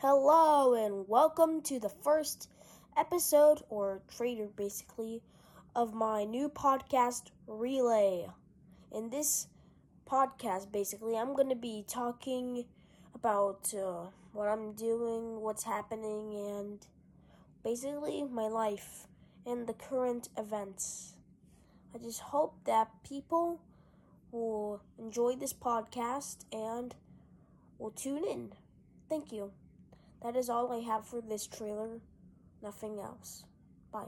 Hello, and welcome to the first episode, or trailer basically, of my new podcast, Relay. In this podcast, basically, I'm going to be talking about uh, what I'm doing, what's happening, and basically my life and the current events. I just hope that people will enjoy this podcast and will tune in. Thank you. That is all I have for this trailer. Nothing else. Bye.